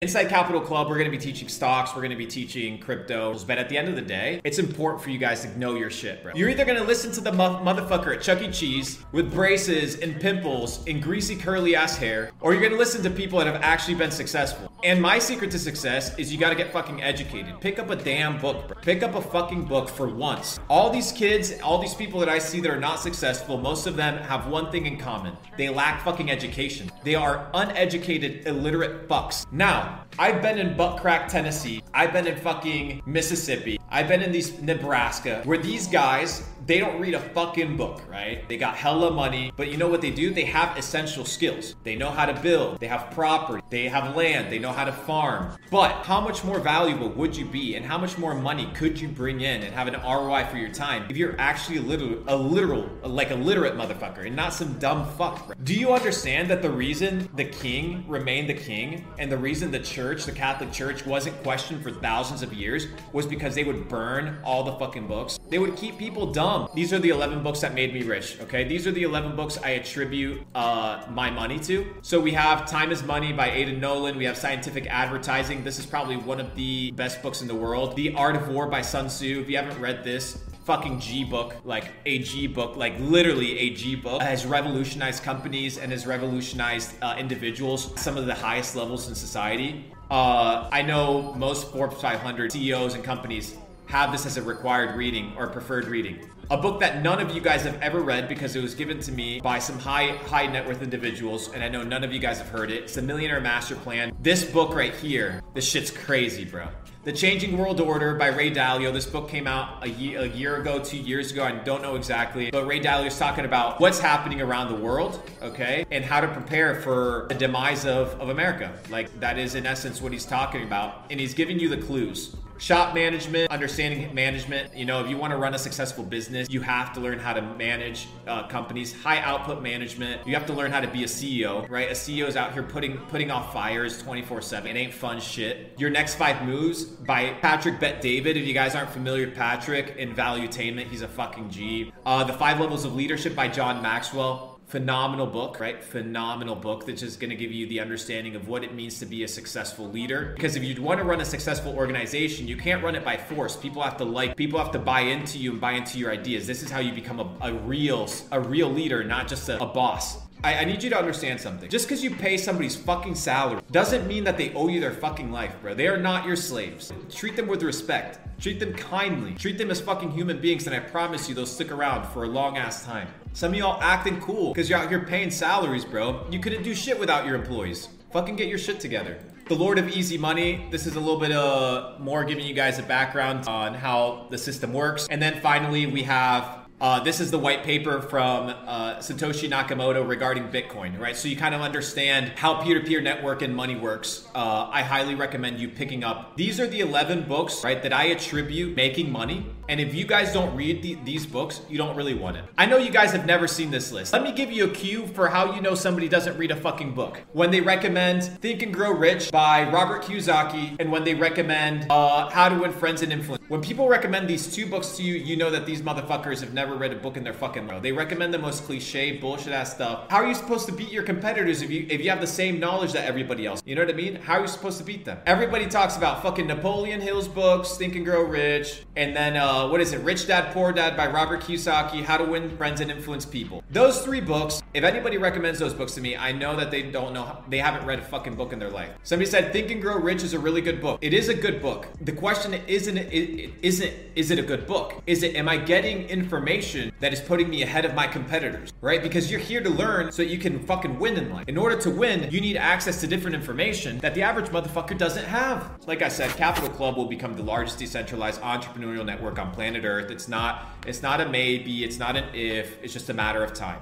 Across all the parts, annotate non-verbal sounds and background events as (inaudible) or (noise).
Inside Capital Club, we're going to be teaching stocks, we're going to be teaching crypto, but at the end of the day, it's important for you guys to know your shit, bro. You're either going to listen to the mo- motherfucker at Chuck E. Cheese with braces and pimples and greasy curly ass hair, or you're going to listen to people that have actually been successful. And my secret to success is you got to get fucking educated. Pick up a damn book, bro. Pick up a fucking book for once. All these kids, all these people that I see that are not successful, most of them have one thing in common. They lack fucking education. They are uneducated, illiterate fucks. Now, I've been in butt crack Tennessee. I've been in fucking Mississippi. I've been in these Nebraska where these guys they don't read a fucking book, right? They got hella money, but you know what they do? They have essential skills. They know how to build, they have property, they have land, they know how to farm. But how much more valuable would you be and how much more money could you bring in and have an ROI for your time if you're actually a literal, a literal like a literate motherfucker and not some dumb fuck? Bro. Do you understand that the reason the king remained the king and the reason the church, the Catholic Church, wasn't questioned for thousands of years was because they would burn all the fucking books? They would keep people dumb. These are the 11 books that made me rich, okay? These are the 11 books I attribute uh, my money to. So we have Time is Money by Aidan Nolan. We have Scientific Advertising. This is probably one of the best books in the world. The Art of War by Sun Tzu. If you haven't read this, fucking G book, like a G book, like literally a G book, has revolutionized companies and has revolutionized uh, individuals, some of the highest levels in society. Uh, I know most Forbes 500 CEOs and companies have this as a required reading or preferred reading. A book that none of you guys have ever read because it was given to me by some high high net worth individuals, and I know none of you guys have heard it. It's the Millionaire Master Plan. This book right here, this shit's crazy, bro. The Changing World Order by Ray Dalio. This book came out a year, a year ago, two years ago. I don't know exactly. But Ray Dalio is talking about what's happening around the world, okay, and how to prepare for the demise of, of America. Like, that is in essence what he's talking about. And he's giving you the clues shop management, understanding management. You know, if you want to run a successful business, you have to learn how to manage uh, companies. High output management. You have to learn how to be a CEO, right? A CEO is out here putting putting off fires 24/7. It ain't fun shit. Your next five moves by Patrick Bet David. If you guys aren't familiar with Patrick in Valuetainment, he's a fucking G. Uh, the Five Levels of Leadership by John Maxwell phenomenal book, right? Phenomenal book that's just going to give you the understanding of what it means to be a successful leader. Because if you want to run a successful organization, you can't run it by force. People have to like, people have to buy into you and buy into your ideas. This is how you become a, a real, a real leader, not just a, a boss. I, I, need you to understand something. Just because you pay somebody's fucking salary doesn't mean that they owe you their fucking life, bro. They are not your slaves. Treat them with respect. Treat them kindly. Treat them as fucking human beings, and I promise you they'll stick around for a long ass time. Some of y'all acting cool because you're out here paying salaries, bro. You couldn't do shit without your employees. Fucking get your shit together. The Lord of Easy Money. This is a little bit uh, more giving you guys a background on how the system works. And then finally, we have uh, this is the white paper from uh, Satoshi Nakamoto regarding Bitcoin, right? So you kind of understand how peer to peer network and money works. Uh, I highly recommend you picking up. These are the 11 books, right, that I attribute making money. And if you guys don't read the, these books, you don't really want it. I know you guys have never seen this list. Let me give you a cue for how you know somebody doesn't read a fucking book. When they recommend Think and Grow Rich by Robert Kiyosaki, and when they recommend uh, How to Win Friends and Influence When people recommend these two books to you, you know that these motherfuckers have never read a book in their fucking life. They recommend the most cliche, bullshit ass stuff. How are you supposed to beat your competitors if you if you have the same knowledge that everybody else? You know what I mean? How are you supposed to beat them? Everybody talks about fucking Napoleon Hill's books, Think and Grow Rich, and then uh, Uh, what is it? Rich Dad Poor Dad by Robert Kiyosaki, How to Win Friends and Influence People. Those three books. If anybody recommends those books to me, I know that they don't know. They haven't read a fucking book in their life. Somebody said Think and Grow Rich is a really good book. It is a good book. The question isn't isn't is it a good book? Is it am I getting information that is putting me ahead of my competitors? Right? Because you're here to learn so you can fucking win in life. In order to win, you need access to different information that the average motherfucker doesn't have. Like I said, Capital Club will become the largest decentralized entrepreneurial network on planet Earth. It's not it's not a maybe, it's not an if, it's just a matter of time.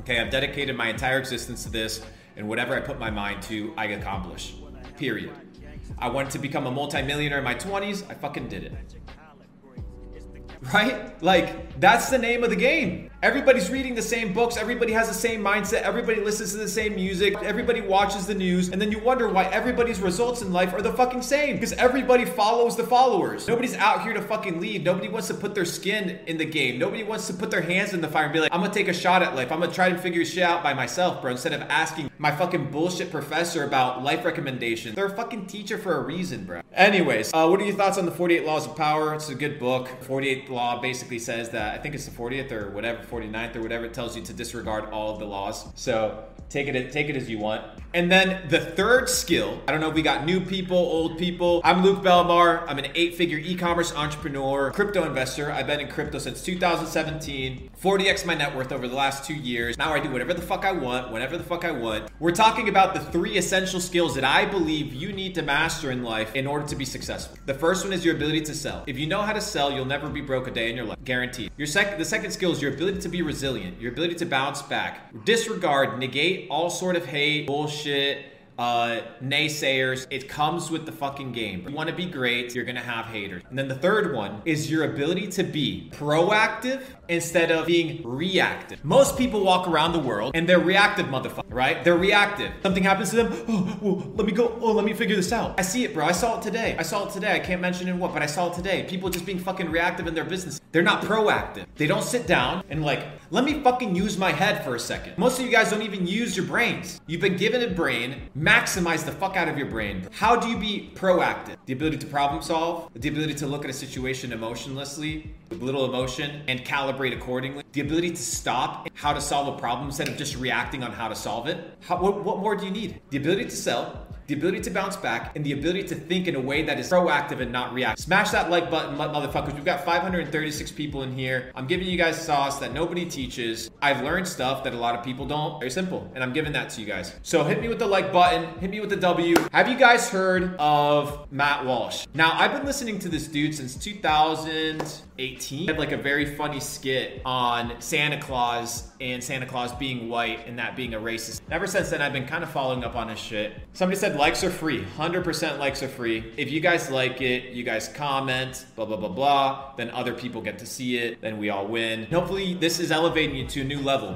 Okay, I've dedicated my entire existence to this, and whatever I put my mind to, I accomplish. Period. I wanted to become a multimillionaire in my 20s, I fucking did it. Right? Like, that's the name of the game. Everybody's reading the same books, everybody has the same mindset, everybody listens to the same music, everybody watches the news, and then you wonder why everybody's results in life are the fucking same. Because everybody follows the followers. Nobody's out here to fucking lead. Nobody wants to put their skin in the game. Nobody wants to put their hands in the fire and be like, I'm gonna take a shot at life. I'm gonna try to figure shit out by myself, bro. Instead of asking my fucking bullshit professor about life recommendations. They're a fucking teacher for a reason, bro. Anyways, uh, what are your thoughts on the 48 Laws of Power? It's a good book. 48th Law basically says that, I think it's the 40th or whatever, 49th or whatever it tells you to disregard all of the laws. So take it take it as you want. And then the third skill, I don't know if we got new people, old people. I'm Luke Belmar. I'm an eight-figure e-commerce entrepreneur, crypto investor. I've been in crypto since 2017. 40x my net worth over the last two years. Now I do whatever the fuck I want, whenever the fuck I want. We're talking about the three essential skills that I believe you need to master in life in order to be successful. The first one is your ability to sell. If you know how to sell, you'll never be broke a day in your life, guaranteed. Your second, the second skill is your ability to be resilient, your ability to bounce back, disregard, negate all sort of hate, bullshit uh, naysayers. It comes with the fucking game. You want to be great, you're to have haters. And then the third one is your ability to be proactive instead of being reactive. Most people walk around the world and they're reactive motherfucker, right? They're reactive. Something happens to them. Oh, (gasps) well, let me go. Oh, let me figure this out. I see it, bro. I saw it today. I saw it today. I can't mention in what, but I saw it today. People just being fucking reactive in their business. They're not proactive. They don't sit down and like, let me fucking use my head for a second. Most of you guys don't even use your brains. You've been given a brain. Maximize the fuck out of your brain. How do you be proactive? The ability to problem solve, the ability to look at a situation emotionlessly, with little emotion, and calibrate accordingly. The ability to stop, how to solve a problem instead of just reacting on how to solve it. How, what, what more do you need? The ability to sell, the ability to bounce back, and the ability to think in a way that is proactive and not reactive. Smash that like button, motherfuckers. We've got 536 people in here. I'm giving you guys sauce that nobody teaches. I've learned stuff that a lot of people don't. Very simple. And I'm giving that to you guys. So hit me with the like button, hit me with the W. Have you guys heard of Matt Walsh? Now, I've been listening to this dude since 2000. 18 had like a very funny skit on santa claus and santa claus being white and that being a racist. Ever since then i've been kind of following up on his shit. Somebody said likes are free. 100% likes are free. If you guys like it you guys comment blah blah blah blah then other people get to see it then we all win. Hopefully this is elevating you to a new level.